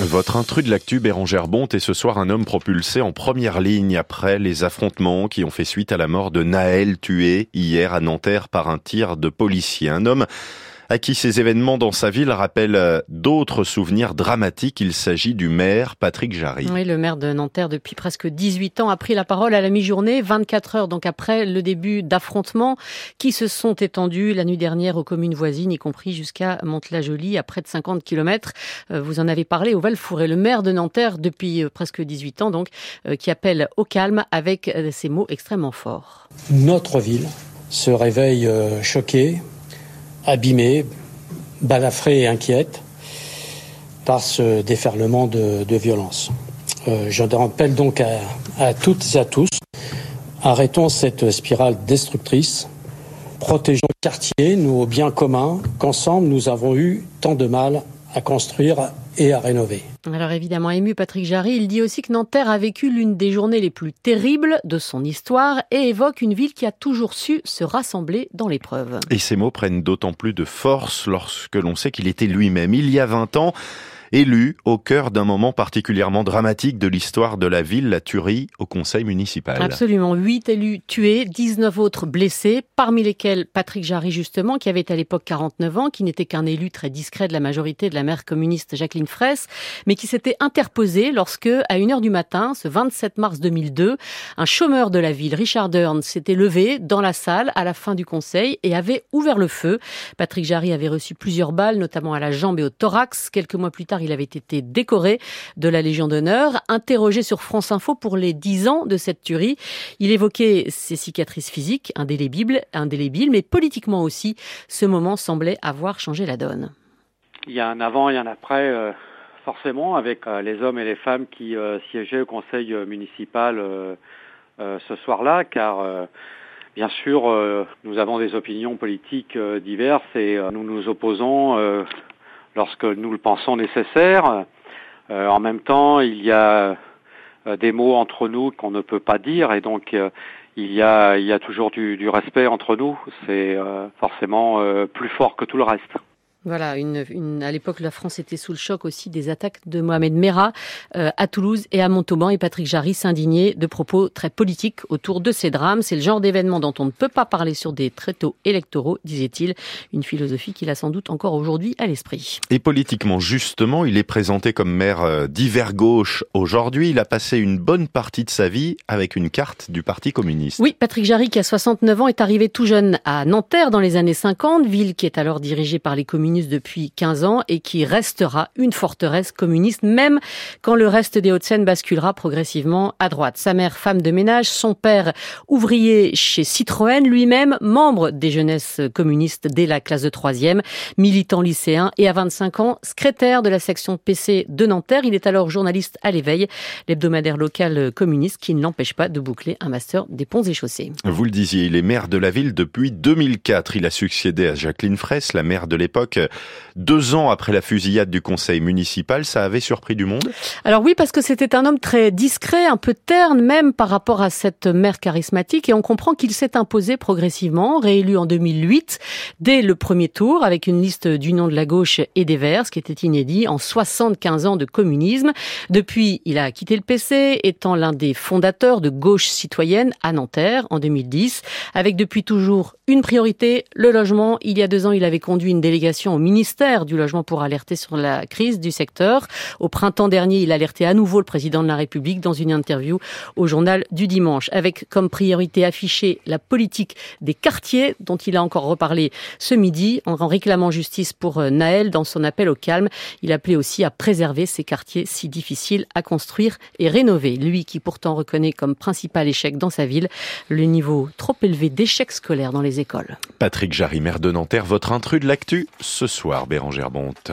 Votre intrus de l'actu, Bérangère Bonte, est ce soir un homme propulsé en première ligne après les affrontements qui ont fait suite à la mort de Naël, tué hier à Nanterre par un tir de policier. Un homme à qui ces événements dans sa ville rappellent euh, d'autres souvenirs dramatiques. Il s'agit du maire Patrick Jarry. Oui, le maire de Nanterre depuis presque 18 ans a pris la parole à la mi-journée, 24 heures donc après le début d'affrontements qui se sont étendus la nuit dernière aux communes voisines, y compris jusqu'à Mantes-la-Jolie, à près de 50 km. Euh, vous en avez parlé au val Le maire de Nanterre depuis euh, presque 18 ans donc, qui appelle au calme avec ces mots extrêmement forts. Notre ville se réveille choquée, abîmée, balafrée et inquiète par ce déferlement de, violence. Euh, je rappelle donc à, toutes et à tous, arrêtons cette spirale destructrice, protégeons le quartier, nos biens communs, qu'ensemble nous avons eu tant de mal à construire et à rénover. Alors évidemment ému Patrick Jarry, il dit aussi que Nanterre a vécu l'une des journées les plus terribles de son histoire et évoque une ville qui a toujours su se rassembler dans l'épreuve. Et ces mots prennent d'autant plus de force lorsque l'on sait qu'il était lui-même, il y a 20 ans, élu au cœur d'un moment particulièrement dramatique de l'histoire de la ville, la tuerie au conseil municipal. Absolument. Huit élus tués, 19 autres blessés, parmi lesquels Patrick Jarry, justement, qui avait à l'époque 49 ans, qui n'était qu'un élu très discret de la majorité de la maire communiste Jacqueline Fraisse, mais qui s'était interposé lorsque, à 1h du matin, ce 27 mars 2002, un chômeur de la ville, Richard Dern, s'était levé dans la salle à la fin du conseil et avait ouvert le feu. Patrick Jarry avait reçu plusieurs balles, notamment à la jambe et au thorax. Quelques mois plus tard, il avait été décoré de la Légion d'honneur. Interrogé sur France Info pour les 10 ans de cette tuerie, il évoquait ses cicatrices physiques, indélébiles, indélébiles, mais politiquement aussi, ce moment semblait avoir changé la donne. Il y a un avant et un après, euh, forcément, avec euh, les hommes et les femmes qui euh, siégeaient au conseil municipal ce soir-là, car Bien sûr, nous avons des opinions politiques diverses et nous nous opposons lorsque nous le pensons nécessaire. Euh, en même temps, il y a euh, des mots entre nous qu'on ne peut pas dire et donc euh, il y a, il y a toujours du, du respect entre nous. C'est forcément plus fort que tout le reste. Voilà, une, une, à l'époque, la France était sous le choc aussi des attaques de Mohamed Merah euh, à Toulouse et à Montauban. Et Patrick Jarry s'indignait de propos très politiques autour de ces drames. C'est le genre d'événement dont on ne peut pas parler sur des tréteaux électoraux, disait-il. Une philosophie qu'il a sans doute encore aujourd'hui à l'esprit. Et politiquement, justement, il est présenté comme maire euh, d'hiver gauche aujourd'hui. Il a passé une bonne partie de sa vie avec une carte du Parti communiste. Oui, Patrick Jarry, qui a 69 ans, est arrivé tout jeune à Nanterre dans les années 50, ville qui est alors dirigée par les communistes depuis 15 ans et qui restera une forteresse communiste, même quand le reste des Hauts-de-Seine basculera progressivement à droite. Sa mère, femme de ménage, son père, ouvrier chez Citroën, lui-même membre des jeunesses communistes dès la classe de troisième, militant lycéen et à 25 ans, secrétaire de la section PC de Nanterre. Il est alors journaliste à l'éveil, l'hebdomadaire local communiste qui ne l'empêche pas de boucler un master des ponts et chaussées. Vous le disiez, il est maire de la ville depuis 2004. Il a succédé à Jacqueline Fraisse, la maire de l'époque, deux ans après la fusillade du conseil municipal, ça avait surpris du monde? Alors oui, parce que c'était un homme très discret, un peu terne même par rapport à cette mère charismatique, et on comprend qu'il s'est imposé progressivement, réélu en 2008, dès le premier tour, avec une liste d'union de la gauche et des Verts, ce qui était inédit en 75 ans de communisme. Depuis, il a quitté le PC, étant l'un des fondateurs de Gauche citoyenne à Nanterre en 2010, avec depuis toujours une priorité, le logement. Il y a deux ans, il avait conduit une délégation au ministère du Logement pour alerter sur la crise du secteur. Au printemps dernier, il alertait à nouveau le président de la République dans une interview au journal du dimanche, avec comme priorité affichée la politique des quartiers, dont il a encore reparlé ce midi, en réclamant justice pour euh, Naël dans son appel au calme. Il appelait aussi à préserver ces quartiers si difficiles à construire et rénover. Lui qui pourtant reconnaît comme principal échec dans sa ville le niveau trop élevé d'échecs scolaires dans les écoles. Patrick Jarry, maire de Nanterre, votre intrus de l'actu ce soir, Bérangère Bonte.